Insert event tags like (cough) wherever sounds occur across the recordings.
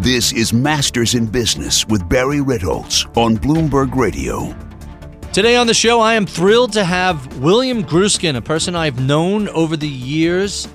This is Masters in Business with Barry Ritholtz on Bloomberg Radio. Today on the show, I am thrilled to have William Grueskin, a person I've known over the years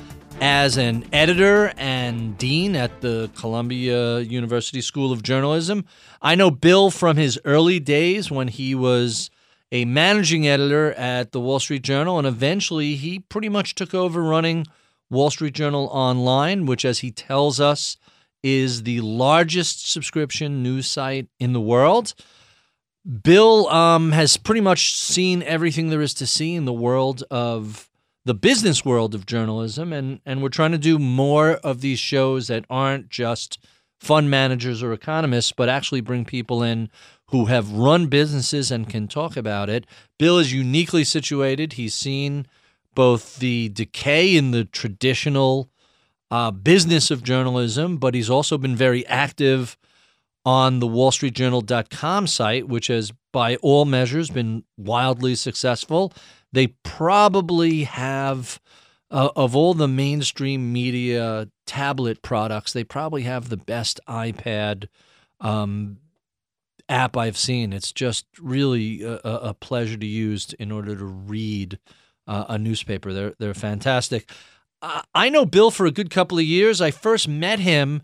as an editor and dean at the Columbia University School of Journalism. I know Bill from his early days when he was a managing editor at the Wall Street Journal, and eventually he pretty much took over running Wall Street Journal Online, which, as he tells us, is the largest subscription news site in the world. Bill um, has pretty much seen everything there is to see in the world of the business world of journalism, and and we're trying to do more of these shows that aren't just fund managers or economists, but actually bring people in who have run businesses and can talk about it. Bill is uniquely situated. He's seen both the decay in the traditional uh, business of journalism, but he's also been very active on the wallstreetjournal.com site, which has, by all measures, been wildly successful. They probably have, uh, of all the mainstream media tablet products, they probably have the best iPad um, app I've seen. It's just really a, a pleasure to use in order to read uh, a newspaper. They're they're fantastic. I know Bill for a good couple of years. I first met him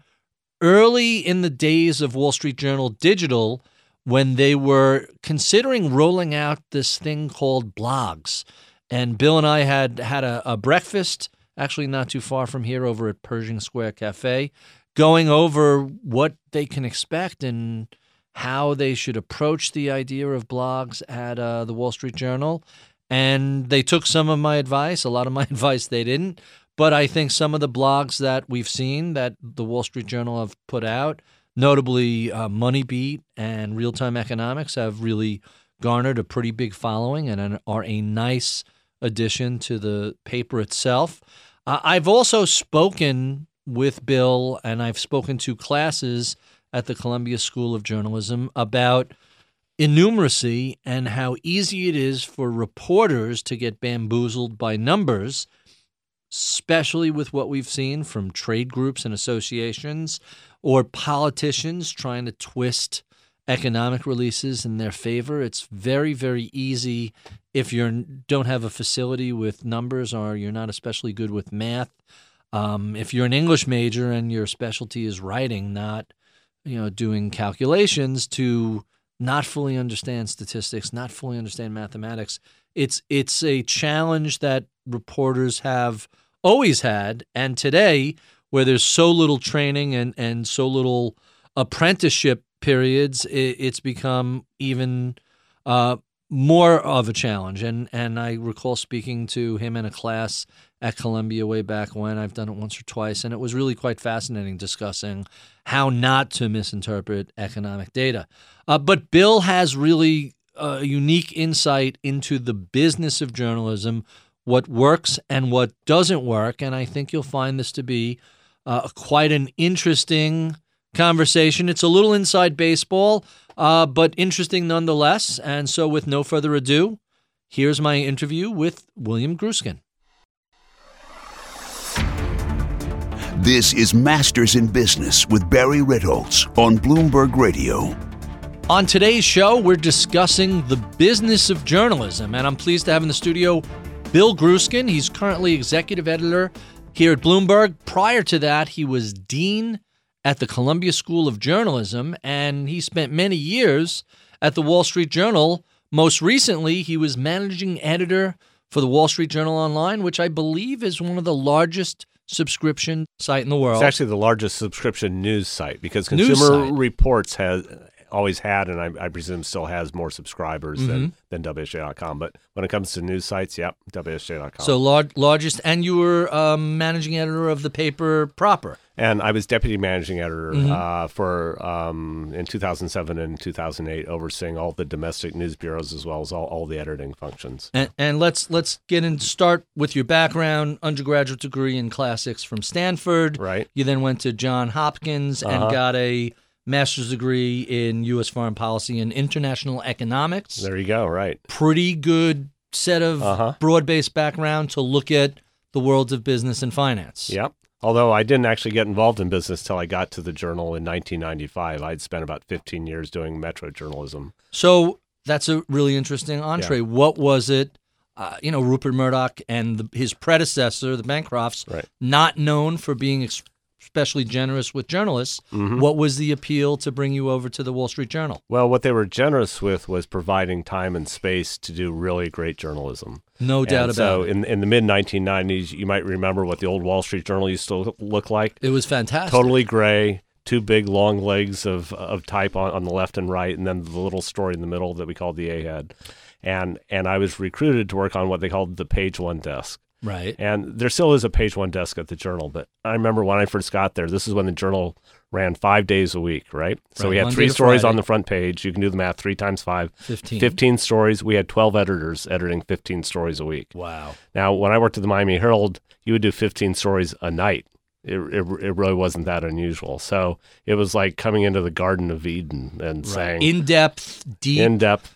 early in the days of Wall Street Journal Digital when they were considering rolling out this thing called blogs. And Bill and I had had a, a breakfast, actually not too far from here, over at Pershing Square Cafe, going over what they can expect and how they should approach the idea of blogs at uh, the Wall Street Journal. And they took some of my advice. A lot of my (laughs) advice they didn't. But I think some of the blogs that we've seen that the Wall Street Journal have put out, notably uh, Money Beat and Real Time Economics, have really garnered a pretty big following and are a nice addition to the paper itself. Uh, I've also spoken with Bill and I've spoken to classes at the Columbia School of Journalism about innumeracy and how easy it is for reporters to get bamboozled by numbers, especially with what we've seen from trade groups and associations or politicians trying to twist economic releases in their favor. It's very, very easy if you don't have a facility with numbers or you're not especially good with math. Um, if you're an English major and your specialty is writing, not you know, doing calculations to not fully understand statistics, not fully understand mathematics. It's it's a challenge that reporters have always had, and today, where there's so little training and and so little apprenticeship periods, it, it's become even uh, more of a challenge. And and I recall speaking to him in a class at Columbia way back when. I've done it once or twice, and it was really quite fascinating discussing how not to misinterpret economic data. Uh, but Bill has really a unique insight into the business of journalism, what works and what doesn't work, and I think you'll find this to be uh, quite an interesting conversation. It's a little inside baseball, uh, but interesting nonetheless. And so, with no further ado, here's my interview with William Grueskin. This is Masters in Business with Barry Ritholtz on Bloomberg Radio. On today's show, we're discussing the business of journalism, and I'm pleased to have in the studio Bill Grueskin. He's currently executive editor here at Bloomberg. Prior to that, he was dean at the Columbia School of Journalism, and he spent many years at the Wall Street Journal. Most recently, he was managing editor for the Wall Street Journal Online, which I believe is one of the largest subscription site in the world. It's actually the largest subscription news site because Consumer Reports has always had, and I, I, presume still has more subscribers mm-hmm. than, than WSJ.com. But when it comes to news sites, yep, WSJ.com. So large, largest, and you were um, managing editor of the paper proper. And I was deputy managing editor mm-hmm. uh, for um, in 2007 and 2008, overseeing all the domestic news bureaus as well as all, all the editing functions. And, and let's let's get and start with your background: undergraduate degree in classics from Stanford. Right. You then went to John Hopkins uh-huh. and got a master's degree in U.S. foreign policy and international economics. There you go. Right. Pretty good set of uh-huh. broad-based background to look at the worlds of business and finance. Yep. Although I didn't actually get involved in business till I got to the Journal in 1995. I'd spent about 15 years doing metro journalism. So that's a really interesting entree. Yeah. What was it? Uh, you know, Rupert Murdoch and the, his predecessor, the Bancrofts, Right. not known for being ex- especially generous with journalists. Mm-hmm. What was the appeal to bring you over to the Wall Street Journal? Well, what they were generous with was providing time and space to do really great journalism. No doubt and about so it. in in the mid 1990s, you might remember what the old Wall Street Journal used to look like. It was fantastic. Totally gray, two big long legs of of type on, on the left and right, and then the little story in the middle that we called the A head. And and I was recruited to work on what they called the page one desk. Right. And there still is a page one desk at the Journal, but I remember when I first got there, this is when the Journal ran five days a week, right? So Right, we had Monday three stories Friday. on the front page. You can do the math three times five. 15. 15 stories. We had 12 editors editing 15 stories a week. Wow. Now, when I worked at the Miami Herald, you would do 15 stories a night. It, it, it really wasn't that unusual. So it was like coming into the Garden of Eden and saying In depth, deep, in depth.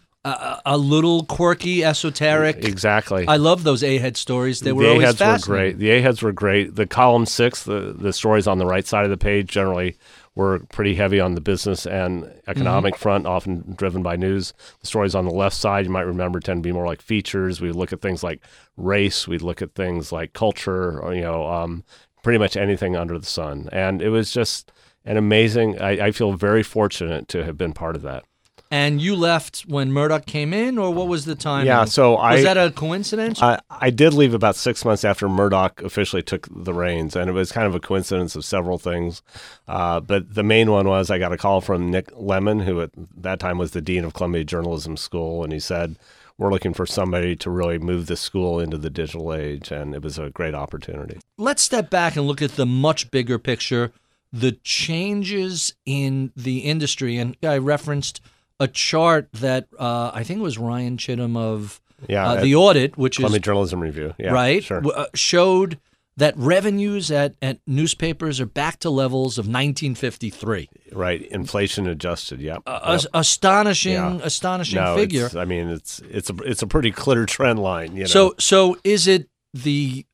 A little quirky, esoteric. Exactly. I love those A head stories. They were the always A-heads were great. The A-heads were great. The column six, the, the stories on the right side of the page generally were pretty heavy on the business and economic Mm-hmm. front, often driven by news. The stories on the left side, you might remember, tend to be more like features. We'd look at things like race. We'd look at things like culture, or, you know, um, pretty much anything under the sun. And it was just an amazing, I, I feel very fortunate to have been part of that. And you left when Murdoch came in, or what was the time? Yeah, so I was that a coincidence? I, I did leave about six months after Murdoch officially took the reins, and it was kind of a coincidence of several things. Uh, but the main one was I got a call from Nick Lemann, who at that time was the dean of Columbia Journalism School, and he said, "We're looking for somebody to really move the school into the digital age," and it was a great opportunity. Let's step back and look at the much bigger picture, the changes in the industry. And I referenced a chart that uh, I think it was Ryan Chittum of Yeah, uh, the audit, which Columbia is Journalism Review, yeah, right, Sure. uh, showed that revenues at, at newspapers are back to levels of 1953. Right, inflation adjusted. Yeah, A- Yep. as- astonishing, Yeah. astonishing no, figure. I mean, it's it's a it's a pretty clear trend line. You know. So, so is it the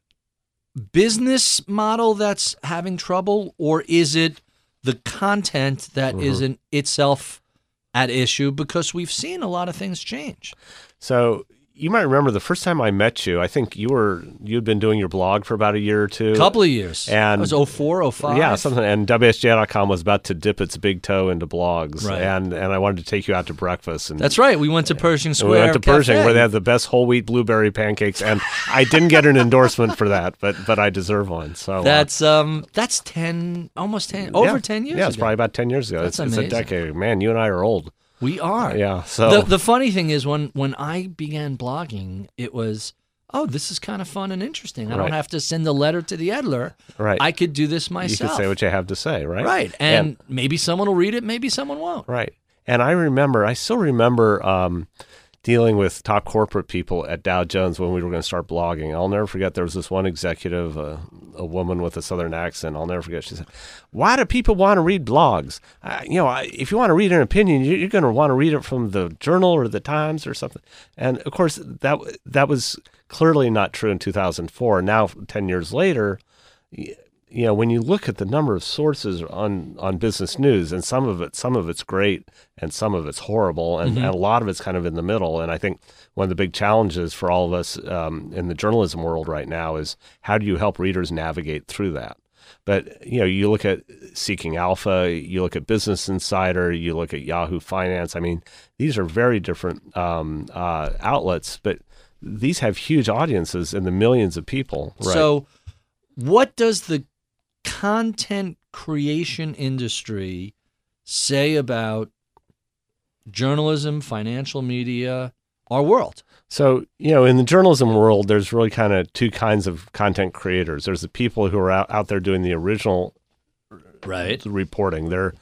business model that's having trouble, or is it the content that Mm-hmm. not itself at issue? Because we've seen a lot of things change. So you might remember the first time I met you. I think you were you'd been doing your blog for about a year or two. A couple of years. And- that was 04, 05. Yeah, something. And WSJ.com was about to dip its big toe into blogs, Right. and and I wanted to take you out to breakfast. And That's right. We went to Pershing Square. we went to Pershing Cafe. where they had the best whole wheat blueberry pancakes, and I didn't get an endorsement for that, but but I deserve one. So uh, That's um, that's ten, almost ten, over yeah. ten years. Yeah, it's ago. probably about ten years ago. That's it's, it's a decade. Man, you and I are old. We are. Yeah. So The the funny thing is when when I began blogging, it was oh this is kind of fun and interesting. I don't have to send a letter to the editor. right, I could do this myself. you can say what you have to say, right? right, and, maybe someone will read it, maybe someone won't. Right. And I remember, I still remember um, dealing with top corporate people at Dow Jones when we were going to start blogging. I'll never forget there was this one executive, uh, a woman with a southern accent. I'll never forget. She said, Why do people want to read blogs? Uh, you know, I- if you want to read an opinion, you- you're going to want to read it from the Journal or the Times or something. And of course, that, that was clearly not true in 2004. Now, 10 years later, you know, when you look at the number of sources on on business news, and some of it, some of it's great, and some of it's horrible, and, and a lot of it's kind of in the middle. And I think one of the big challenges for all of us um, in the journalism world right now is how do you help readers navigate through that? But you know, you look at Seeking Alpha, you look at Business Insider, you look at Yahoo Finance. I mean, these are very different um, uh, outlets, but these have huge audiences and the millions of people. Right? So, what does the content creation industry say about journalism, financial media, our world? So, you know, in the journalism world, there's really kind of two kinds of content creators. There's the people who are out, out there doing the original Right. reporting. They're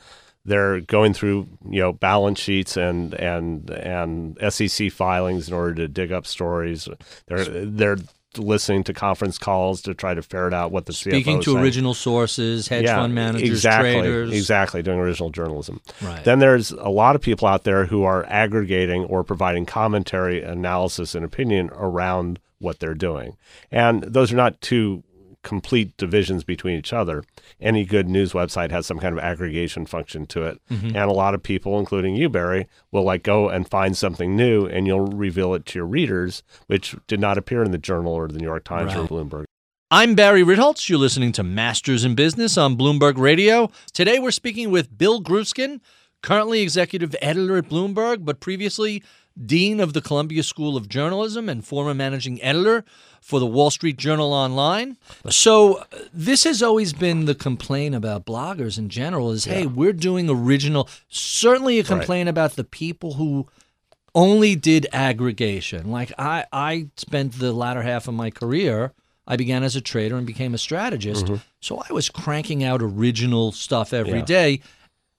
they're going through, you know, balance sheets and and and SEC filings in order to dig up stories. They're they're listening to conference calls to try to ferret out what the Speaking CFO to saying. original sources, hedge Yeah, fund managers, exactly, traders. exactly doing original journalism. Right. Then there's a lot of people out there who are aggregating or providing commentary, analysis, and opinion around what they're doing. And those are not two complete divisions between each other. Any good news website has some kind of aggregation function to it, mm-hmm. and a lot of people, including you, Barry, will like go and find something new, and you'll reveal it to your readers, which did not appear in the Journal or the New York Times or Bloomberg. I'm Barry Ritholtz. You're listening to Masters in Business on Bloomberg Radio. Today we're speaking with Bill Grueskin, currently executive editor at Bloomberg, but previously dean of the Columbia School of Journalism and former managing editor for the Wall Street Journal Online. So uh, this has always been the complaint about bloggers in general is hey, we're doing original certainly a complaint about the people who only did aggregation. Like I, I spent the latter half of my career. I began as a trader and became a strategist. So I was cranking out original stuff every Yeah. day,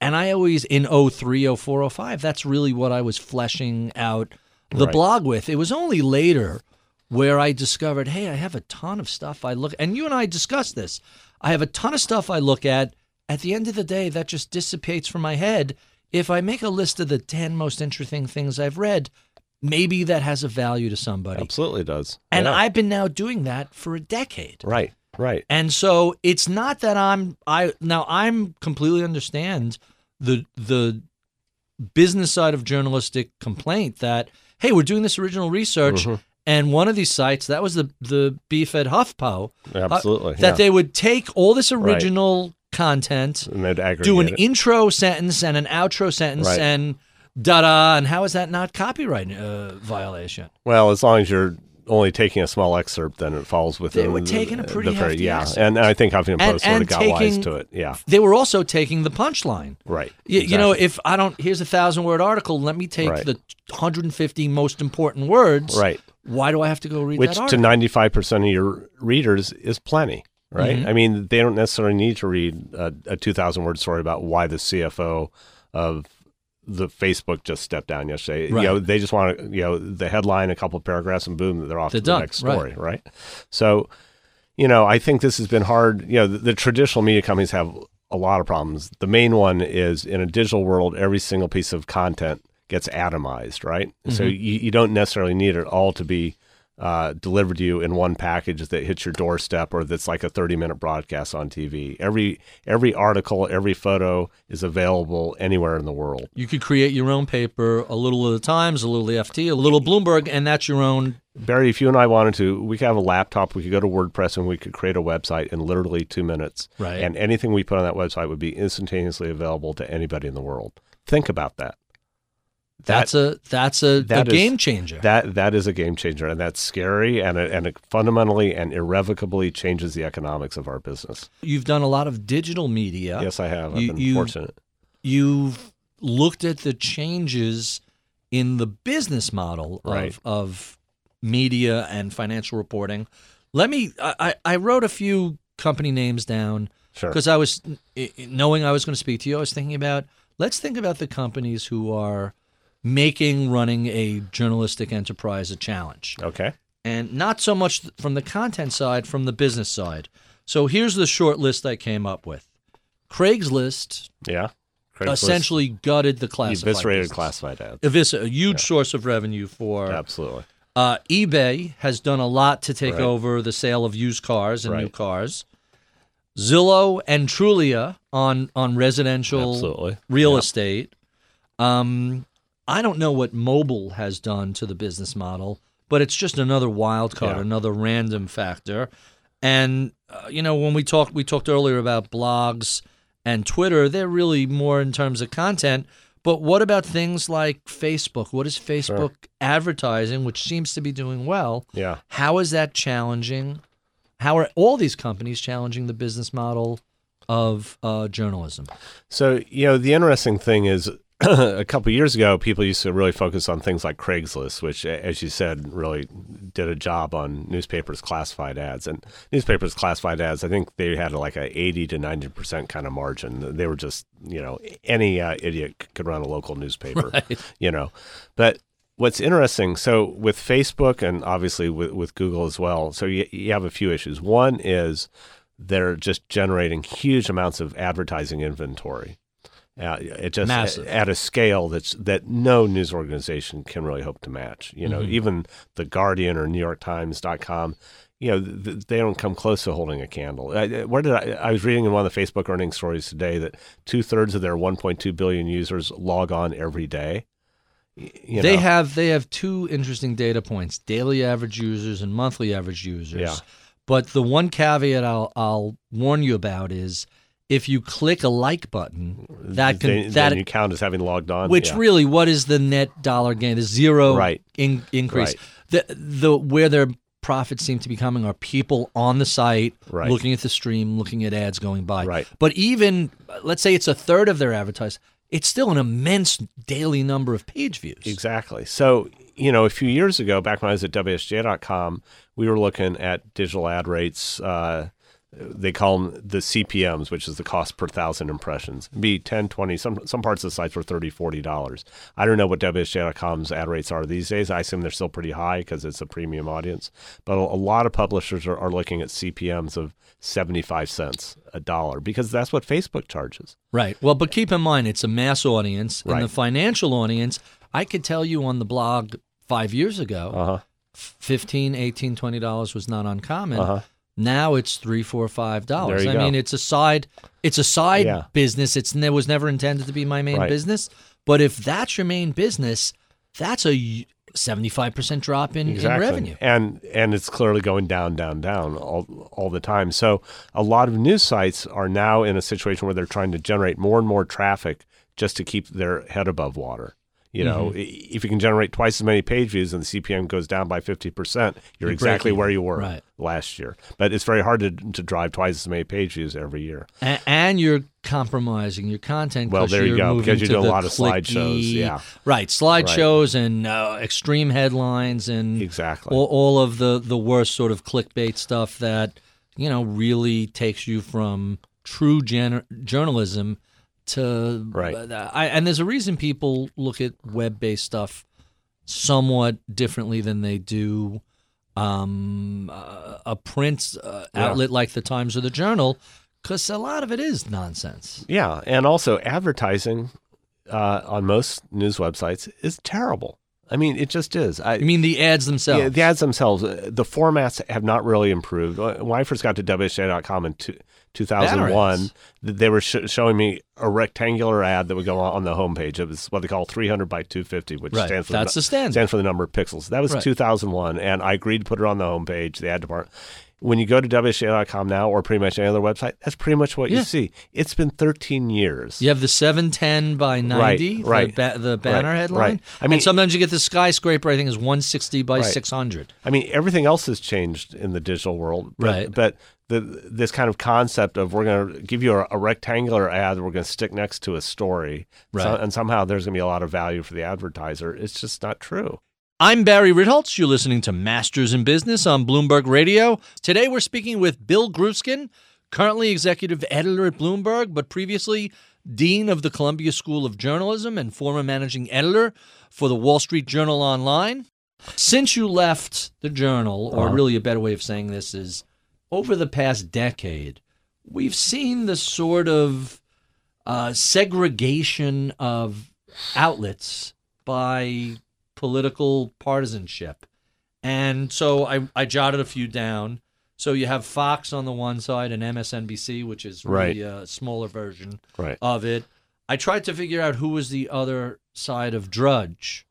And I always, in 03, 04, 05, that's really what I was fleshing out the Right. blog with. It was only later where I discovered, hey, I have a ton of stuff I look and you and I discussed this. I have a ton of stuff I look at. At the end of the day, that just dissipates from my head. If I make a list of the 10 most interesting things I've read, maybe that has a value to somebody. Absolutely does. And Yeah. I've been now doing that for a decade. right, right. And so it's not that I'm I now I'm completely understand the the business side of journalistic complaint that hey we're doing this original research Mm-hmm. and one of these sites that was the the beef at HuffPo uh, Absolutely, that yeah. they would take all this original content And they'd aggregate do an it. intro sentence and an outro sentence Right. and da da and how is that not copyright uh, violation Well, as long as you're only taking a small excerpt, then it falls within. They were the- taking a the pretty very- hefty yeah, excerpt. and I think Huffington And- Post sort and of got wise to it. Yeah, they were also taking the punchline right. You, you know, if I don't, here's a thousand word article. Let me take Right. the 150 most important words. right, Why do I have to go read which that to ninety five percent of your readers is plenty. Right. Mm-hmm. I mean, they don't necessarily need to read a, a two thousand word story about why the CFO of the Facebook just stepped down yesterday. Right. You know, they just want to, you know, the headline, a couple of paragraphs, and boom, they're off They're to the next story. Right. So, you know, I think this has been hard. You know, the, the traditional media companies have a lot of problems. The main one is in a digital world, every single piece of content gets atomized, right? So mm-hmm. you, you don't necessarily need it all to be uh, delivered to you in one package that hits your doorstep or that's like a 30 minute broadcast on TV. Every every article, every photo is available anywhere in the world. you could create your own paper, a little of the Times, a little of the FT, a little Bloomberg, and that's your own. Barry, if you and I wanted to, we could have a laptop, we could go to WordPress and we could create a website in literally two minutes. Right. And anything we put on that website would be instantaneously available to anybody in the world. Think about that. That's a that's a, a that is- game changer. That that is a game changer, and that's scary, and it, and it fundamentally and irrevocably changes the economics of our business. You've done a lot of digital media. Yes, I have. I've You- been you- fortunate. You've looked at the changes in the business model of, Right. of media and financial reporting. Let me. I, I wrote a few company names down. Sure. because I was i- i- knowing I was going to speak to you. I was thinking about let's think about the companies who are making running a journalistic enterprise a challenge, Okay. and not so much from the content side, from the business side. So here's the short list I came up with. Craigslist Yeah. Craigslist essentially gutted the classified eviscerated business. classified ads. Evis- a huge source of revenue for Absolutely. uh, eBay has done a lot to take Right. over the sale of used cars and new cars. Zillow and Trulia on on residential Absolutely. real Yep. estate. Um, I don't know what mobile has done to the business model, but it's just another wild card, Yeah. another random factor. And uh, you know, when we talked, we talked earlier about blogs and Twitter. They're really more in terms of content. But what about things like Facebook? What is Facebook advertising, which seems to be doing well? Yeah. How is that challenging? How are all these companies challenging the business model of uh, journalism? So, you know, the interesting thing is (coughs) a couple years ago, people used to really focus on things like Craigslist, which, as you said, really did a job on newspapers' classified ads. And newspapers' classified ads, I think they had like a 80 to 90% kind of margin. They were just, you know, any uh, idiot could run a local newspaper, (laughs) you know. But what's interesting, so with Facebook and obviously with, with Google as well, so you, you have a few issues. One is they're just generating huge amounts of advertising inventory. Uh, it just Massive. at a scale that's that no news organization can really hope to match. You know, Mm-hmm. even the Guardian or New York Times.com, you know, th- th- they don't come close to holding a candle. I, where did I? I was reading in one of the Facebook earnings stories today that two thirds of their 1.2 billion users log on every day. You they know, have they have two interesting data points: daily average users and monthly average users. Yeah. But the one caveat I'll I'll warn you about is if you click a like button, that can then, that then you count as having logged on. which yeah. really what is the net dollar gain? The zero Right. in, increase. Right. The the where their profits seem to be coming are people on the site Right. looking at the stream, looking at ads going by. Right. But even let's say it's a third of their advertised, it's still an immense daily number of page views. Exactly. So, you know, a few years ago, back when I was at WSJ.com, we were looking at digital ad rates. Uh, they call them the CPMs, which is the cost per thousand impressions. It'd be 10, 20, some, some parts of the sites were 30, 40 dollars. I don't know what WSJ.com's ad rates are these days. I assume they're still pretty high because it's a premium audience. But a, a lot of publishers are, are looking at CPMs of 75 cents a dollar because that's what Facebook charges. Right. Well, but keep in mind it's a mass audience and Right. the financial audience. I could tell you on the blog five years ago, Uh huh. 15 18 20 dollars was not uncommon Uh huh. Now it's three four five dollars i go. mean it's a side it's a side Yeah. business it's it was never intended to be my main Right. business but if that's your main business that's a 75% drop in, in revenue and and it's clearly going down, down, down all all the time. So a lot of news sites are now in a situation where they're trying to generate more and more traffic just to keep their head above water. You know, Mm-hmm. if you can generate twice as many page views and the CPM goes down by fifty percent, you're You break exactly even. where you were Right. last year. But it's very hard to to drive twice as many page views every year. A- and you're compromising your content Well, there you you're go, because you do a lot of slideshows, yeah. right slideshows and uh, extreme headlines and Exactly. all, all of the the worst sort of clickbait stuff that you know really takes you from true gen- journalism to Right. uh, I, and there's a reason people look at web-based stuff somewhat differently than they do um, uh, a print uh, Yeah. outlet like the Times or the Journal, because a lot of it is nonsense. Yeah, and also advertising uh, on most news websites is terrible. I mean, it just is. I, I mean, the ads themselves. Yeah, the ads themselves, uh, the formats have not really improved. When I first got to WSJ.com in two, 2001, Banner they were sh- showing me a rectangular ad that would go on, the homepage. It was what they call 300 by 250, which Right, stands for that's the, the standard. stands for the number of pixels. That was Right. 2001, and I agreed to put it on the homepage, the ad department. When you go to WSJ.com now, or pretty much any other website, that's pretty much what Yeah. you see. It's been 13 years. You have the 710 by 90, right, the, ba- the banner right, headline. right. I mean, mean- sometimes you get the skyscraper, I think is 160 by Right. 600. I mean, everything else has changed in the digital world, but, Right. But the this kind of concept of we're going to give you a, a rectangular ad that we're going to stick next to a story, Right. so- and somehow there's going to be a lot of value for the advertiser. It's just not true. I'm Barry Ritholtz. You're listening to Masters in Business on Bloomberg Radio. Today we're speaking with Bill Grueskin, currently executive editor at Bloomberg, but previously dean of the Columbia School of Journalism and former managing editor for the Wall Street Journal Online. Since you left the Journal, or Uh-huh. really a better way of saying this is over the past decade, we've seen the sort of uh, segregation of outlets by political partisanship. And so I, I jotted a few down. So you have Fox on the one side and MSNBC, which is really a smaller version Right. of it. I tried to figure out who was the other side of Drudge.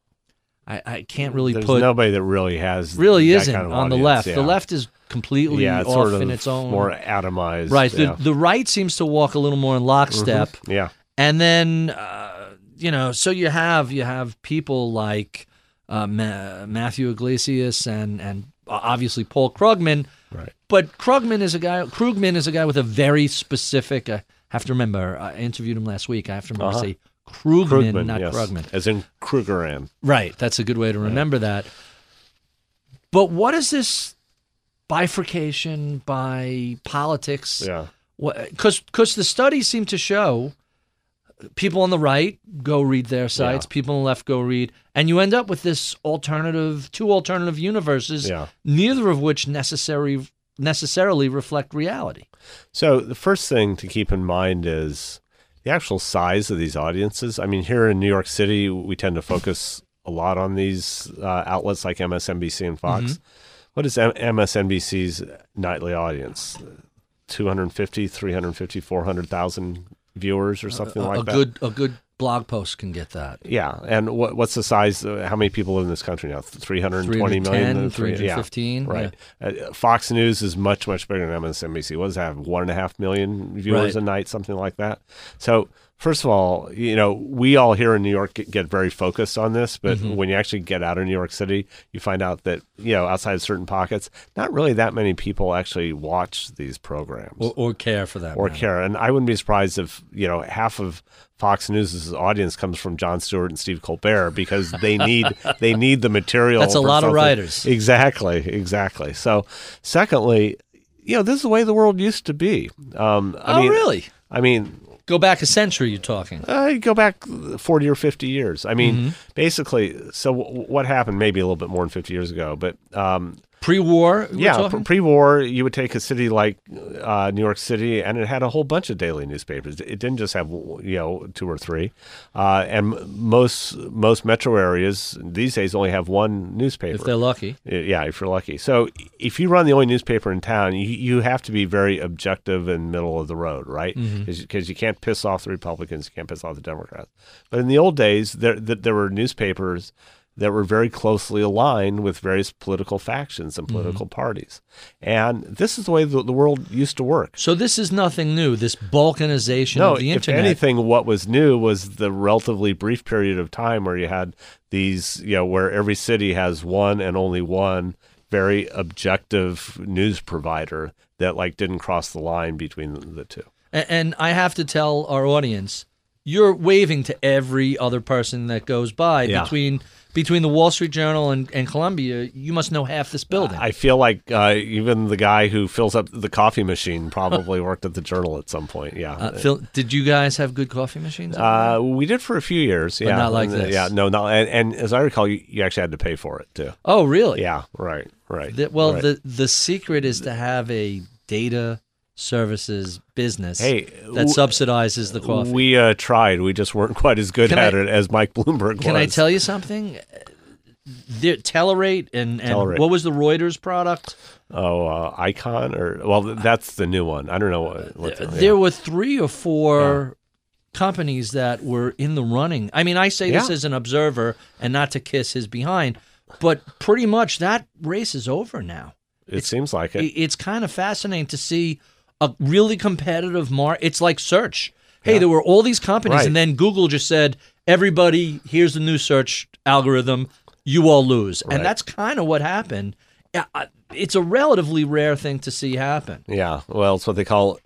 I, I can't really There's put nobody that really has really that isn't kind of on the left. yeah. The left is completely yeah, it's off sort of in its own more atomized. right. Yeah. The the right seems to walk a little more in lockstep. yeah. And then, uh, you know, so you have you have people like uh, Ma- Matthew Yglesias and and obviously Paul Krugman. Right. But Krugman is a guy. Krugman is a guy with a very specific. I have to remember. I interviewed him last week. I have to remember Uh-huh. to say Krugman, Krugman, not yes. Krugman. as in Krugerrand. Right. That's a good way to remember that. But what is this bifurcation by politics? Yeah. because because the studies seem to show people on the right go read their sites, Yeah. people on the left go read, and you end up with this alternative, two alternative universes, Yeah. neither of which necessary necessarily reflect reality. So the first thing to keep in mind is the actual size of these audiences. I mean, here in New York City, we tend to focus a lot on these uh, outlets like MSNBC and Fox. Mm-hmm. What is M- MSNBC's nightly audience? 250, 350, 400,000 viewers or something a, like a that. good a good blog posts can get that. Yeah, and what, what's the size? Uh, how many people live in this country now? 320 million? 310, Three- yeah, 315, right. Uh, Fox News is much, much bigger than MSNBC. What does that have? One and a half million viewers Right. a night, something like that. So, first of all, you know, we all here in New York get, get very focused on this, but Mm-hmm. when you actually get out of New York City, you find out that, you know, outside of certain pockets, not really that many people actually watch these programs Or, or care for that. or matter. care. And I wouldn't be surprised if you know half of Fox News's audience comes from Jon Stewart and Steve Colbert because they need (laughs) they need the material. That's a lot of writers. Exactly, exactly. So, secondly, you know, this is the way the world used to be. Um, I oh, mean, really? I mean, Go back a century. You're talking. uh, go back 40 or 50 years. I mean, Mm-hmm. basically, so w- what happened maybe a little bit more than 50 years ago, but um, Pre-war. yeah, talking? pre war, you would take a city like uh, New York City, and it had a whole bunch of daily newspapers. It didn't just have you know two or three, uh, and most most metro areas these days only have one newspaper. if they're lucky. Yeah, if you're lucky. So if you run the only newspaper in town, you, you have to be very objective and middle of the road, right? Because you can't piss off the Republicans, you can't piss off the Democrats. But in the old days, there, there were newspapers that were very closely aligned with various political factions and mm-hmm. political parties, and this is the way the, the world used to work. So this is nothing new. This balkanization No, of the internet. if anything, what was new was the relatively brief period of time where you had these, you know, where every city has one and only one very objective news provider that like didn't cross the line between the- two. And I have to tell our audience, you're waving to every other person that goes by Yeah. between between the Wall Street Journal and, and Columbia. You must know half this building. I feel like uh, even the guy who fills up the coffee machine probably (laughs) worked at the Journal at some point. Yeah. uh, Phil, did you guys have good coffee machines? Uh, we did for a few years, yeah. not like And, uh, this. Yeah, no, no, and, and as I recall, you, you actually had to pay for it too. oh, really? Yeah, right, right. The- well, right. the the secret is to have a data services business Hey, that subsidizes the coffee. We uh, tried. We just weren't quite as good Can at I- it as Mike Bloomberg was Can was. I tell you something? The Telerate and, and Telerate. what was the Reuters product? Oh, uh, Eikon or well, that's the new one. I don't know what. what the- There were three or four companies that were in the running. I mean, I say this as an observer and not to kiss his behind, but pretty much that race is over now. yeah. it seems like it. It's kind of fascinating to see a really competitive market. It's like search. Hey, there were all these companies, Right. and then Google just said, "Everybody, here's the new search algorithm. You all lose," Right. and that's kind of what happened. Yeah, It's a relatively rare thing to see happen. Yeah. Well, it's what they call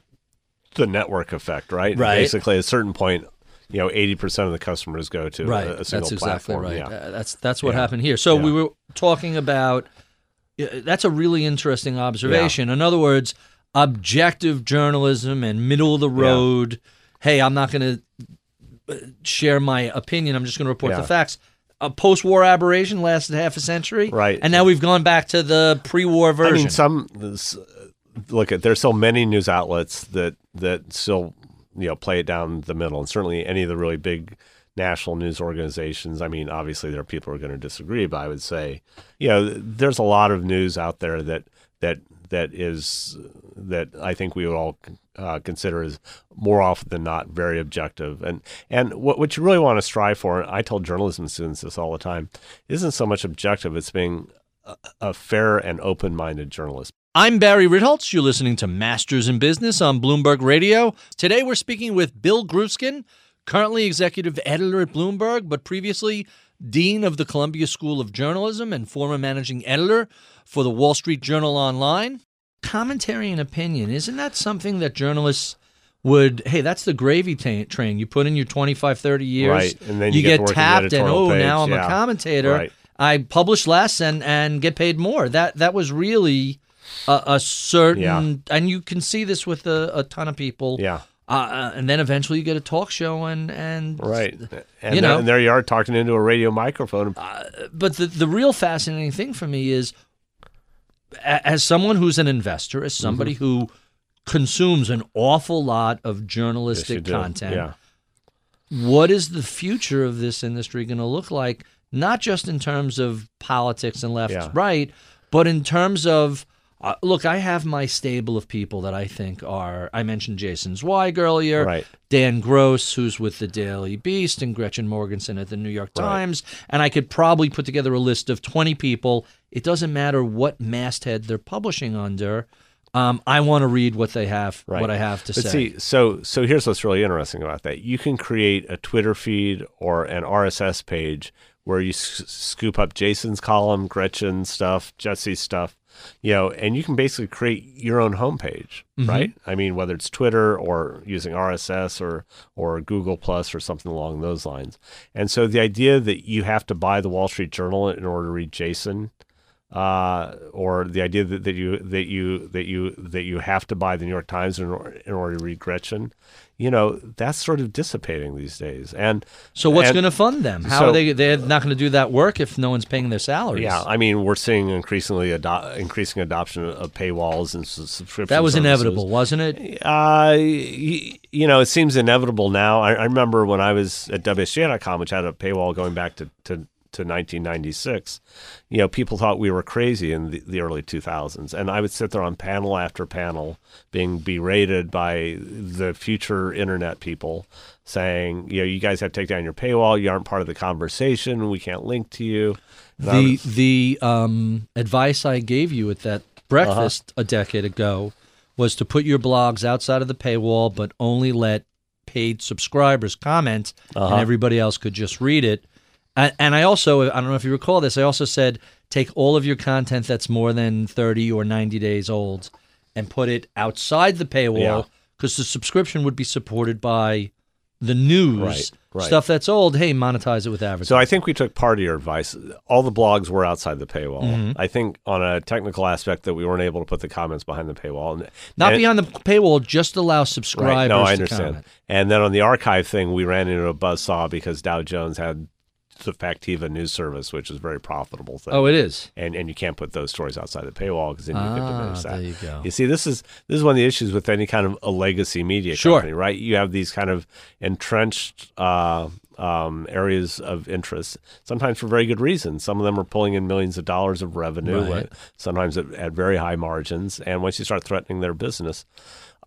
the network effect, right? Right. Basically, at a certain point, you know, eighty percent of the customers go to right. a, a single that's exactly platform. right. Yeah. Uh, that's that's what Yeah. happened here. So we were talking about. uh, That's a really interesting observation. In other words, objective journalism and middle of the road. Hey, I'm not going to uh, share my opinion. I'm just going to report Yeah. the facts. A post-war aberration lasted half a century, Right. And now we've gone back to the pre-war version. I mean, some look at there's so many news outlets that that still you know play it down the middle, and certainly any of the really big national news organizations. I mean, obviously there are people who are going to disagree, but I would say, you know, there's a lot of news out there that that that is that I think we would all uh, consider as more often than not very objective. And and what what you really want to strive for, and I tell journalism students this all the time, isn't so much objective; it's being a, a fair and open-minded journalist. I'm Barry Ritholtz. You're listening to Masters in Business on Bloomberg Radio. Today we're speaking with Bill Grueskin, currently executive editor at Bloomberg, but previously dean of the Columbia School of Journalism and former managing editor for the Wall Street Journal Online. Commentary and opinion, isn't that something that journalists would, hey, that's the gravy ta- train. You put in your 25, 30 years, Right, and then you, you get get, to work in the tapped, and oh, page, now I'm a commentator. Right. I publish less and and get paid more. That that was really a, a certain, Yeah. and you can see this with a, a ton of people. Yeah. Uh, and then eventually you get a talk show and and Right. And, You there, know. and there you are talking into a radio microphone. But the the real fascinating thing for me is, as someone who's an investor, as somebody Mm-hmm. who consumes an awful lot of journalistic do. content. Yeah. what is the future of this industry going to look like? Not just in terms of politics and left, Yeah. right, but in terms of uh, look, I have my stable of people that I think are. I mentioned Jason Zweig earlier, Right. Dan Gross, who's with the Daily Beast, and Gretchen Morgenson at the New York Right. Times, and I could probably put together a list of twenty people. It doesn't matter what masthead they're publishing under. Um, I want to read what they have, Right. what I have to But say. see, so so here's what's really interesting about that. You can create a Twitter feed or an RSS page where you s- scoop up Jason's column, Gretchen's stuff, Jesse's stuff, you know, and you can basically create your own homepage, Mm-hmm. right? I mean, whether it's Twitter or using RSS or or Google Plus or something along those lines. And so the idea that you have to buy the Wall Street Journal in order to read Jason uh, or the idea that, that you that you that you that you have to buy the New York Times in order, in order to read Gretchen, you know, that's sort of dissipating these days. And So what's going to fund them? How so- are they? They're not going to do that work if no one's paying their salaries. Yeah, I mean, we're seeing increasingly ado- increasing adoption of paywalls and s- subscription. that was services. inevitable, wasn't it? Uh, y- you know, it seems inevitable now. I, I remember when I was at WSJ.com, which had a paywall going back to, to, to 1996. You know, people thought we were crazy in the, the early 2000s, and I would sit there on panel after panel, being berated by the future internet people, saying, you know, you guys have to take down your paywall. You aren't part of the conversation. We can't link to you. And The was- the um, advice I gave you at that breakfast Uh-huh. a decade ago was to put your blogs outside of the paywall, but only let paid subscribers comment, Uh-huh. and everybody else could just read it. And, and I also, I don't know if you recall this, I also said take all of your content that's more than 30 or 90 days old and put it outside the paywall because the subscription would be supported by the news. Right, right. Stuff that's old, hey, monetize it with advertising. So I think we took part of your advice. All the blogs were outside the paywall. Mm-hmm. I think on a technical aspect that we weren't able to put the comments behind the paywall. And, Not and- beyond the paywall, just allow subscribers Right. No, I to understand. comment. And then on the archive thing, we ran into a buzzsaw because Dow Jones had the Factiva news service, which is a very profitable thing. Oh, it is. and and you can't put those stories outside the paywall because then you Ah, diminish that. there you go. You see, this is this is one of the issues with any kind of a legacy media Sure. company, right? You have these kind of entrenched uh, um, areas of interest, sometimes for very good reasons. Some of them are pulling in millions of dollars of revenue, Right. uh, sometimes at, at very high margins. And once you start threatening their business,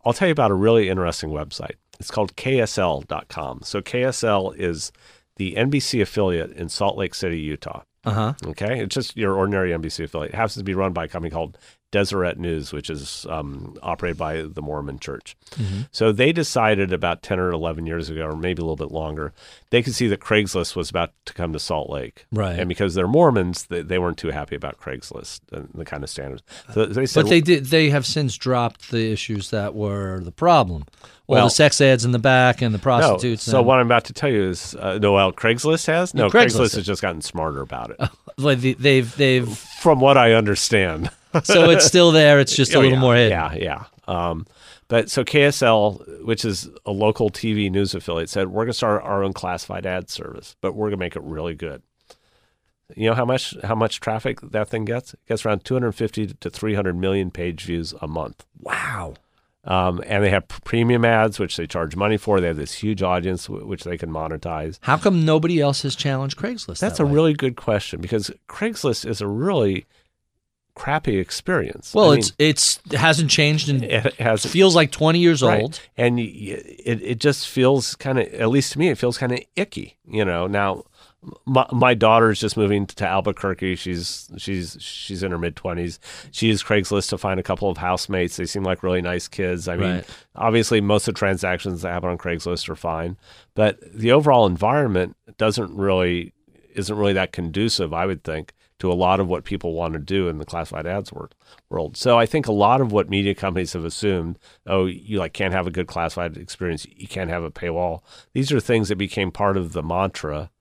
I'll tell you about a really interesting website. It's called KSL.com. So KSL is the NBC affiliate in Salt Lake City, Utah. Uh huh. Okay, it's just your ordinary NBC affiliate. It happens to be run by a company called Deseret News, which is um, operated by the Mormon Church. Mm-hmm. So they decided about ten or eleven years ago, or maybe a little bit longer, they could see that Craigslist was about to come to Salt Lake, Right. And because they're Mormons, they, they weren't too happy about Craigslist and the kind of standards. So they said, But they did. They have since dropped the issues that were the problem. All Well- the sex ads in the back and the no. prostitutes. So and- what I'm about to tell you is, uh, no, well, Craigslist has no. Craigslist Craigslist has. just gotten smarter about it, (laughs) like the- they've they've. from what I understand. (laughs) so it's still there. It's just a (laughs) Oh, little yeah, more hidden. Yeah, yeah. Um, but so KSL, which is a local TV news affiliate, said we're going to start our own classified ad service, but we're going to make it really good. You know how much how much traffic that thing gets? It gets around 250 to 300 million page views a month. Wow. Um, and they have premium ads, which they charge money for. They have this huge audience, w- which they can monetize. How come nobody else has challenged Craigslist? That's that a way? really good question because Craigslist is a really crappy experience. well. I mean, it's it's it hasn't changed and it has feels like twenty years Right. old. and it it just feels kind of at least to me it feels kind of icky you know now my, my daughter's just moving to Albuquerque she's she's she's in her mid 20s she used Craigslist to find a couple of housemates they seem like really nice kids I mean Right. obviously most of the transactions that happen on Craigslist are fine but the overall environment doesn't really isn't really that conducive I would think to a lot of what people want to do in the classified ads wor- world. So I think a lot of what media companies have assumed, oh, you like can't have a good classified experience, you can't have a paywall. These are things that became part of the mantra,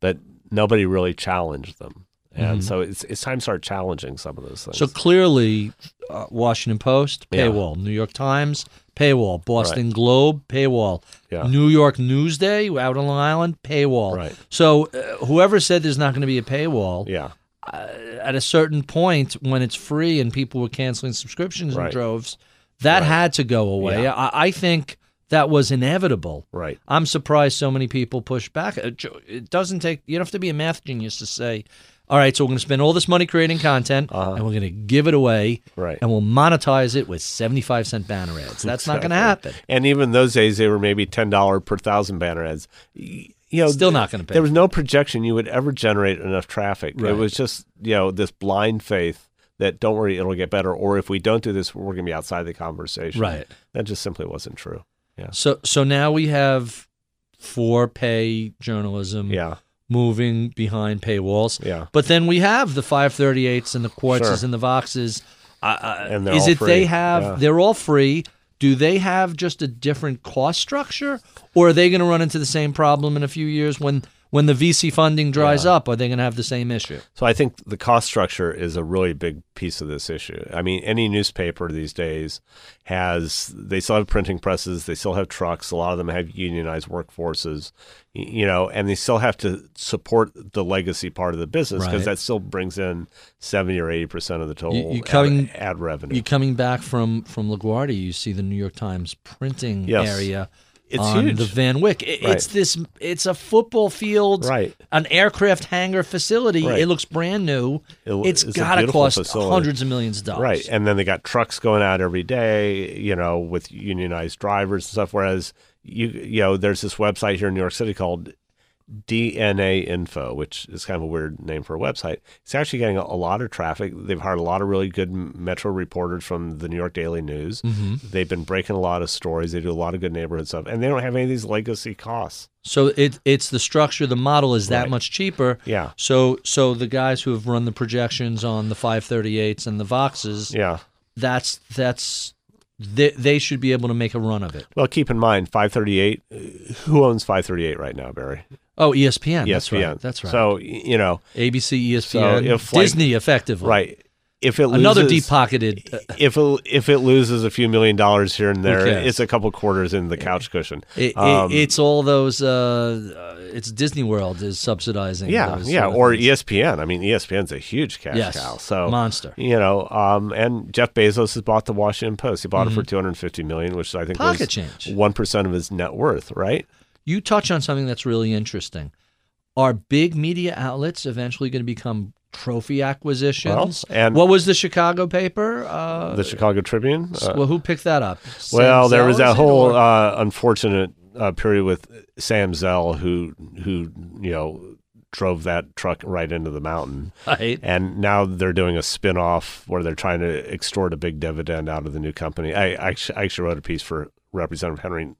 but nobody really challenged them. And so it's it's time to start challenging some of those things. So clearly, uh, Washington Post Yeah. paywall, New York Times paywall, Boston Globe paywall, Yeah. New York Newsday out on Long Island paywall. Right. So uh, whoever said there's not going to be a paywall, yeah, at a certain point when it's free and people were canceling subscriptions in droves, that Right. had to go away. Yeah. I, I think that was inevitable. Right. I'm surprised so many people push back. Uh, It doesn't take, you don't have to be a math genius to say, all right, so we're going to spend all this money creating content and we're going to give it away Uh-huh. Right. and we'll monetize it with 75 cent banner ads. That's not going to happen. And even those days, they were maybe ten dollar per thousand banner ads. You know, Still not gonna pay There was no projection you would ever generate enough traffic. Right. It was just you know this blind faith that don't worry, it'll get better. Or if we don't do this, we're going to be outside the conversation. Right. That just simply wasn't true. Yeah. So, so now we have for pay journalism Yeah. moving behind paywalls. Yeah. But then we have the 538s and the quartzes Sure. and the voxes. Uh, uh, And they're is it free. they have? Yeah. They're all free. Do they have just a different cost structure, or are they going to run into the same problem in a few years when when the VC funding dries up? Are they going to have the same issue? So I think the cost structure is a really big piece of this issue. I mean, any newspaper these days has they still have printing presses, they still have trucks, a lot of them have unionized workforces, you know, and they still have to support the legacy part of the business because Right. that still brings in 70 or 80% of the total you ad- coming- ad, revenue. You coming back from from LaGuardia, you see the New York Times printing Yes. area. It's on huge. the Van Wyck. It- Right. It's this. It's a football field, Right. An aircraft hangar facility. Right. It looks brand new. It l- it's it's a got to cost facility. hundreds of millions of dollars. Right. And then they got trucks going out every day, you know, with unionized drivers and stuff. Whereas you you know, there's this website here in New York City called DNA Info, which is kind of a weird name for a website. It's actually getting a, lot of traffic. They've hired a lot of really good metro reporters from the New York Daily News. Mm-hmm. They've been breaking a lot of stories. They do a lot of good neighborhood stuff, and they don't have any of these legacy costs. So it it's the structure. The model is that Right. much cheaper. Yeah. So so the guys who have run the projections on the 538s and the Voxes, Yeah. that's that's they, they should be able to make a run of it. Well, keep in mind, 538. uh, Who owns 538 right now, Barry? Oh, ESPN. That's ESPN. right. That's right. So you know, ABC, ESPN, if, like- Disney, effectively. right? If it loses, Another deep pocketed. Uh, if it, if it loses a few million dollars here and there, it's a couple quarters in the couch cushion. it, it- Um, it's all those. Uh, uh, it's Disney World is subsidizing. yeah, those yeah, of or. ESPN. I mean, ESPN's a huge cash Yes, cow. So monster. you know, um, and Jeff Bezos has bought the Washington Post. He bought it for two hundred fifty million, which I think Mm-hmm. Pocket was change. one percent of his net worth. Right? You touch on something that's really interesting. Are big media outlets eventually going to become trophy acquisitions? Well, and- what was the Chicago paper? Uh, The Chicago Tribune. Uh, well, who picked that up? Well, Sam there was Zell, that whole uh, unfortunate uh, period with Sam Zell, who who you know drove that truck right into the mountain, right. and now they're doing a spin-off where they're trying to extort a big dividend out of the new company. I, I, actually, I actually wrote a piece for Representative Henry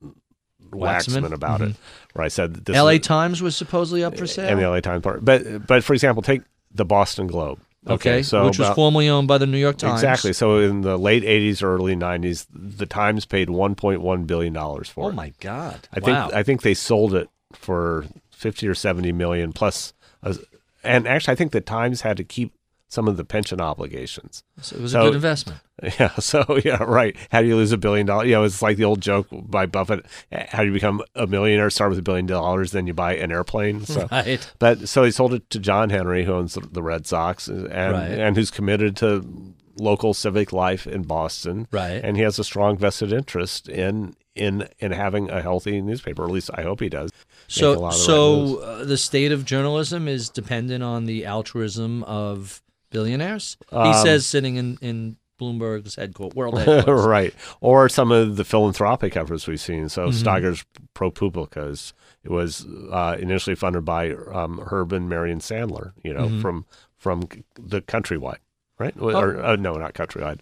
Waxman? Waxman about it, mm-hmm. where I said this L.A. is- Times was supposedly up for sale. and the LA Times part. But but for example, take the Boston Globe. okay, so which was formerly owned by the New York Times. Exactly. So in the late '80s, early '90s, the Times paid 1.1 billion dollars for Oh it. my God! I think. I think they sold it for 50 or 70 million plus, a, and actually, I think the Times had to keep some of the pension obligations. so it was so- a good investment. (laughs) Yeah. So yeah, right. How do you lose a billion dollars? You know, it's like the old joke by Buffett: How do you become a millionaire? Start with a billion dollars, then you buy an airplane. So. (laughs) Right. But so he sold it to John Henry, who owns the, Red Sox, and Right. and who's committed to local civic life in Boston. Right. And he has a strong vested interest in in in having a healthy newspaper. At least I hope he does. So, right so moves. uh, the state of journalism is dependent on the altruism of billionaires. he Um, says, sitting in in Bloomberg's headquarters, world (laughs) headquarters. right. Or some of the philanthropic efforts we've seen. So Mm-hmm. Steiger's ProPublica is it was uh, initially funded by um, Herb and Marion Sandler. You know, Mm-hmm. from from the Countrywide, right? Oh. Or uh, no, not Countrywide.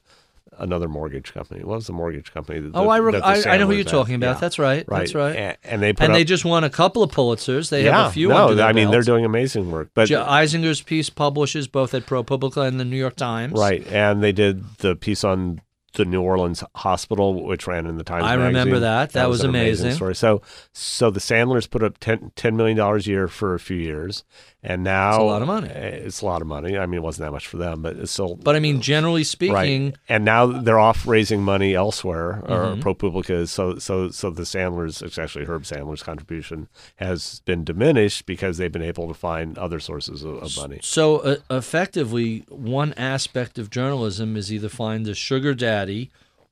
Another mortgage company. What was the mortgage company? that- Oh, I, that re- the I, I know who you're had? talking about. Yeah. That's right. right. That's right. And, and they and up, they just won a couple of Pulitzers. They yeah, have a few. no, I mean they're doing amazing work. But J- Eisinger's piece publishes both at ProPublica and the New York Times. Right, and they did the piece on the New Orleans hospital, which ran in the Times. I remember Magazine. that. That was an amazing. story. So, so the Sandlers put up 10, $10 million a year for a few years, and now It's a lot of money. eh, It's a lot of money. I mean, it wasn't that much for them, but it's still. But I mean, generally speaking, Right, and now they're off raising money elsewhere, or Mm-hmm. ProPublica. So, so, so the Sandlers, it's actually Herb Sandler's contribution, has been diminished because they've been able to find other sources of, of money. So uh, effectively, one aspect of journalism is either find the sugar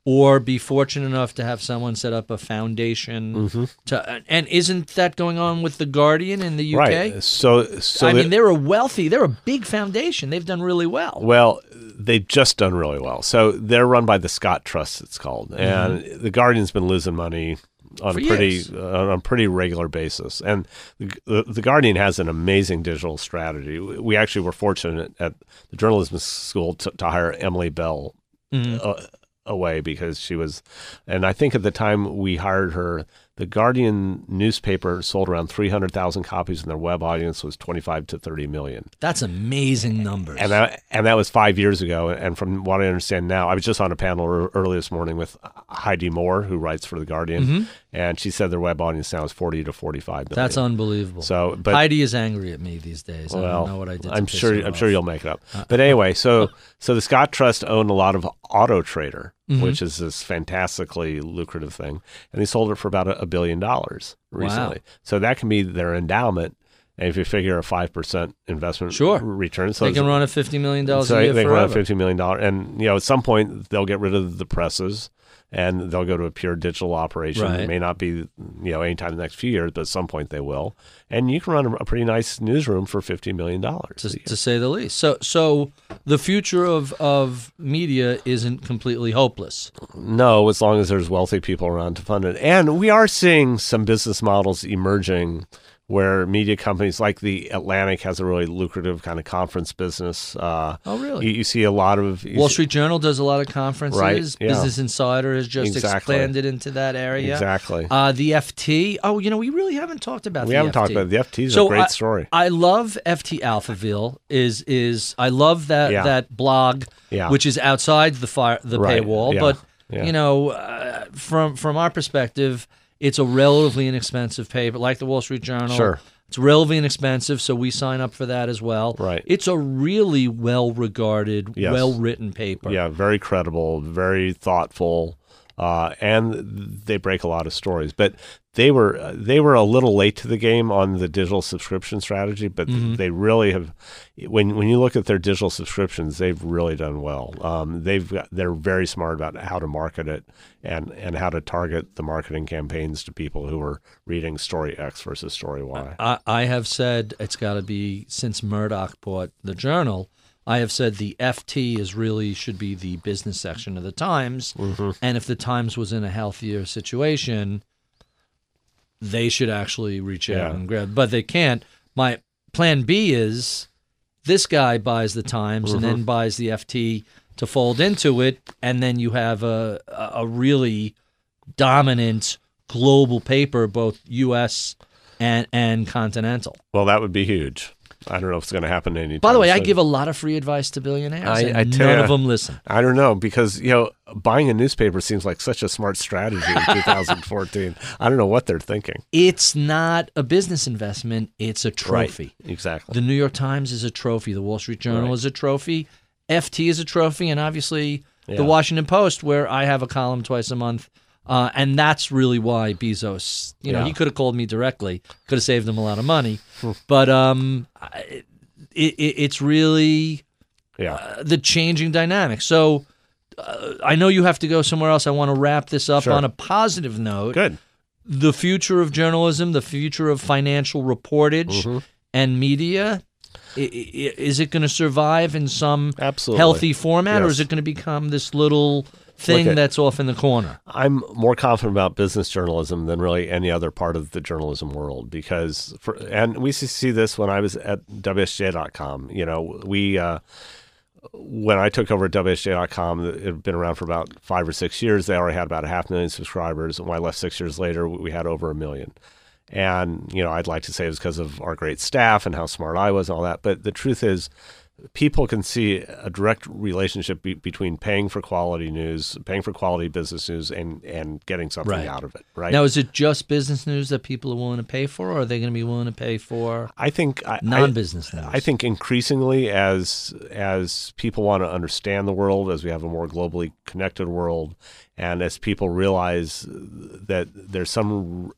or be fortunate enough to have someone set up a foundation Mm-hmm. to and isn't that going on with the Guardian in the UK? Right. So, so I the- mean, they're a wealthy, they're a big foundation. They've done really well. Well, they've just done really well. So they're run by the Scott Trust, it's called, and the Guardian's been losing money on Mm-hmm. For a pretty uh, on a pretty regular basis. And the, the, Guardian has an amazing digital strategy. We we actually were fortunate at the journalism school to, to hire Emily Bell Mm-hmm. uh, away because she was, and I think at the time we hired her. The Guardian newspaper sold around 300,000 copies, and their web audience was 25 to 30 million. That's amazing numbers. And that and that was five years ago. And from what I understand now, I was just on a panel ear- early this morning with Heidi Moore, who writes for the Guardian, mm-hmm. and she said their web audience now is forty to forty-five million. That's unbelievable. So, but Heidi is angry at me these days. I well, don't know what I did. to I'm sure I'm off. sure you'll make it up. Uh, but anyway, so (laughs) so the Scott Trust owned a lot of Auto Trader, Mm-hmm. which is this fantastically lucrative thing, and they sold it for about a, a billion dollars recently. So that can be their endowment. And if you figure a five percent investment Sure. return, so They can run a fifty million dollars so they can run a fifty million dollar, and you know at some point they'll get rid of the presses, and they'll go to a pure digital operation. Right. It may not be you know anytime in the next few years, but at some point they will. And you can run a, pretty nice newsroom for fifty million dollars. to, to say the least. So, so the future of, of media isn't completely hopeless. No, as long as there's wealthy people around to fund it, and we are seeing some business models emerging. Where media companies like the Atlantic has a really lucrative kind of conference business. Uh, Oh, really? You, you see a lot of Wall see- Street Journal does a lot of conferences. Right, yeah. Business Insider has just Exactly. expanded into that area. Exactly. Uh, the FT. Oh, you know, we really haven't talked about. we the haven't talked about it. the FT is So a great I- story. I love FT Alphaville. Is is I love that Yeah. that blog, Yeah. which is outside the fire the Right, paywall. But you know, uh, from from our perspective, it's a relatively inexpensive paper, like the Wall Street Journal. Sure. It's relatively inexpensive, so we sign up for that as well. Right. It's a really well regarded, Yes. well written paper. Yeah, very credible, very thoughtful, uh, and they break a lot of stories. But they were they were a little late to the game on the digital subscription strategy, but Mm-hmm. they really have. When when you look at their digital subscriptions, they've really done well. Um, they've got, they're very smart about how to market it and and how to target the marketing campaigns to people who are reading story X versus story Y. I, I have said it's got to be since Murdoch bought the Journal. I have said the FT is really should be the business section of the Times, Mm-hmm. and if the Times was in a healthier situation, they should actually reach out Yeah. and grab. But they can't. My plan B is this guy buys the Times and Mm-hmm. then buys the FT to fold into it, and then you have a a a really dominant global paper, both U.S. and and continental. Well, that would be huge. I don't know if it's going to happen anytime. By the way, I give a lot of free advice to billionaires, I- and I tell none ya. of them listen. I don't know because you know buying a newspaper seems like such a smart strategy in (laughs) 2014. I don't know what they're thinking. It's not a business investment; it's a trophy. Right. Exactly. The New York Times is a trophy. The Wall Street Journal Right. is a trophy. FT is a trophy, and obviously Yeah. the Washington Post, where I have a column twice a month. Uh, and that's really why Bezos, you know, Yeah. he could have called me directly, could have saved him a lot of money. (laughs) But um, it, it, it's really yeah. uh, the changing dynamic. So uh, I know you have to go somewhere else. I want to wrap this up Sure. on a positive note. Good. The future of journalism, the future of financial reportage Mm-hmm. and media. Is it going to survive in some Absolutely. healthy format, or is it going to become this little thing at- that's off in the corner? I'm more confident about business journalism than really any other part of the journalism world because, for, and we see this when I was at WSJ.com. You know, we, uh, when I took over at WSJ.com, it had been around for about five or six years. They already had about a half million subscribers. And when I left six years later, we had over a million. And, you know, I'd like to say it was because of our great staff and how smart I was and all that. But the truth is, people can see a direct relationship be- between paying for quality news, paying for quality business news, and and getting something Right. out of it. Right Now, is it just business news that people are willing to pay for, or are they going to be willing to pay for I think I, I- non-business news? I think increasingly as as people want to understand the world, as we have a more globally connected world, and as people realize that there's some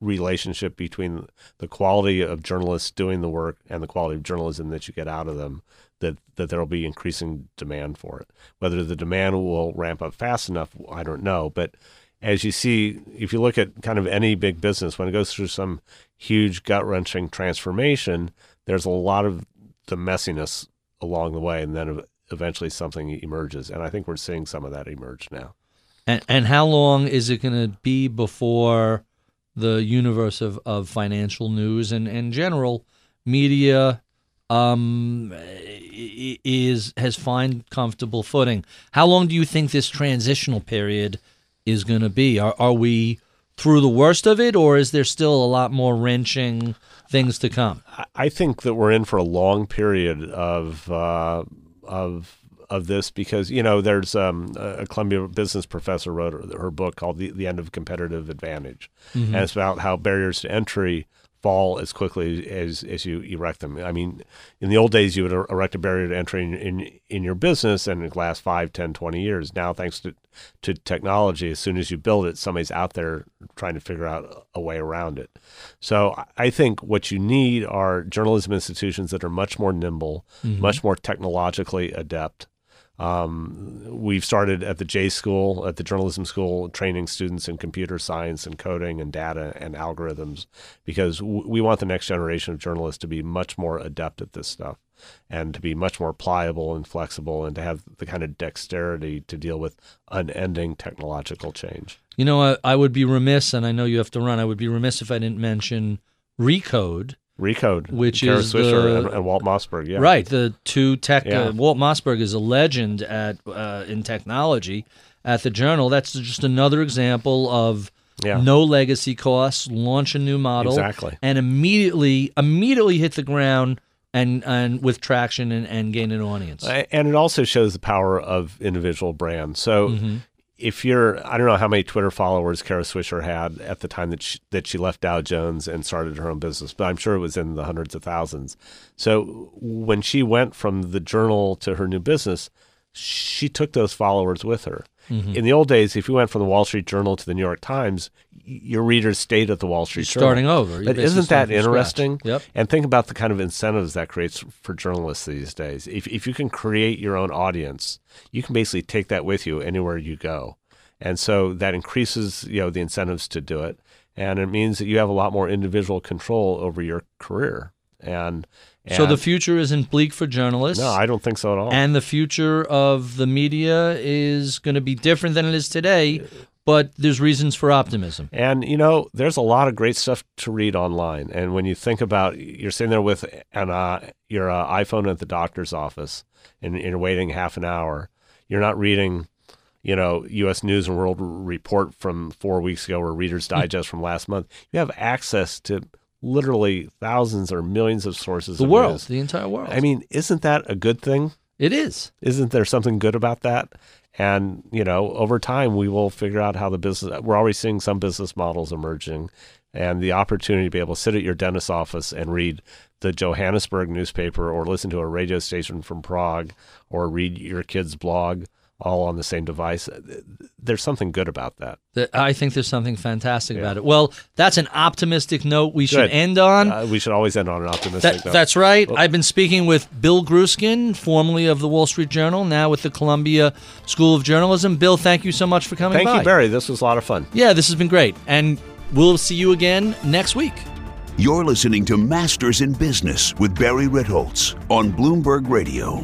relationship between the quality of journalists doing the work and the quality of journalism that you get out of them, that that there will be increasing demand for it. Whether the demand will ramp up fast enough, I don't know. But as you see, if you look at kind of any big business, when it goes through some huge gut wrenching transformation, there's a lot of the messiness along the way, and then eventually something emerges. And I think we're seeing some of that emerge now. And, and how long is it going to be before the universe of, of financial news and, and general media um, is has find comfortable footing? How long do you think this transitional period is going to be? Are, are we through the worst of it, or is there still a lot more wrenching things to come? I think that we're in for a long period of uh, of of this because you know there's um, a Columbia business professor wrote her, her, book called the, the End of Competitive Advantage, mm-hmm. and it's about how barriers to entry fall as quickly as as you erect them. I mean, in the old days, you would erect a barrier to entry in in, in your business, and it lasts 5, 10, 20 years. Now, thanks to to technology, as soon as you build it, somebody's out there trying to figure out a way around it. So, I think what you need are journalism institutions that are much more nimble, mm-hmm. much more technologically adept, um, we've started at the J School, at the journalism school, training students in computer science and coding and data and algorithms because w- we want the next generation of journalists to be much more adept at this stuff and to be much more pliable and flexible and to have the kind of dexterity to deal with unending technological change. You know, I, I would be remiss, and I know you have to run, I would be remiss if I didn't mention Recode Recode, which Kara is Swisher the, and, and, Walt Mossberg. Yeah, right. The two tech. Yeah. Uh, Walt Mossberg is a legend at uh, in technology at the Journal. That's just another example of yeah. no legacy costs. Launch a new model exactly, and immediately immediately hit the ground and and with traction and, and gain an audience. And it also shows the power of individual brands. So mm-hmm if you're, I don't know how many Twitter followers Kara Swisher had at the time that she, that she left Dow Jones and started her own business, but I'm sure it was in the hundreds of thousands. So when she went from the journal to her new business, she took those followers with her. Mm-hmm. In the old days, if you went from the Wall Street Journal to the New York Times, your readers stayed at the Wall Street You're Starting Journal. over. But isn't that interesting? Yep. And think about the kind of incentives that creates for journalists these days. If, if you can create your own audience, you can basically take that with you anywhere you go. And so that increases, you know, the incentives to do it. And it means that you have a lot more individual control over your career. And, and so the future isn't bleak for journalists. No, I don't think so at all. And the future of the media is going to be different than it is today, but there's reasons for optimism. And you know, there's a lot of great stuff to read online. And when you think about, you're sitting there with an uh, your uh, iPhone at the doctor's office, and you're waiting half an hour. You're not reading you know, U.S. News and World Report from four weeks ago or Reader's hmm. Digest from last month. You have access to literally thousands or millions of sources. The of world, news. the entire world. I mean, isn't that a good thing? It is. Isn't there something good about that? And you know, over time, we will figure out how the business. We're already seeing some business models emerging, and the opportunity to be able to sit at your dentist's office and read the Johannesburg newspaper, or listen to a radio station from Prague, or read your kid's blog all on the same device. There's something good about that. I think there's something fantastic yeah. about it. Well, that's an optimistic note we good. should end on. Uh, we should always end on an optimistic that, note. That's right. Well, I've been speaking with Bill Grueskin, formerly of the Wall Street Journal, now with the Columbia School of Journalism. Bill, thank you so much for coming thank by. you, Barry. This was a lot of fun. Yeah, this has been great. And we'll see you again next week. You're listening to Masters in Business with Barry Ritholtz on Bloomberg Radio.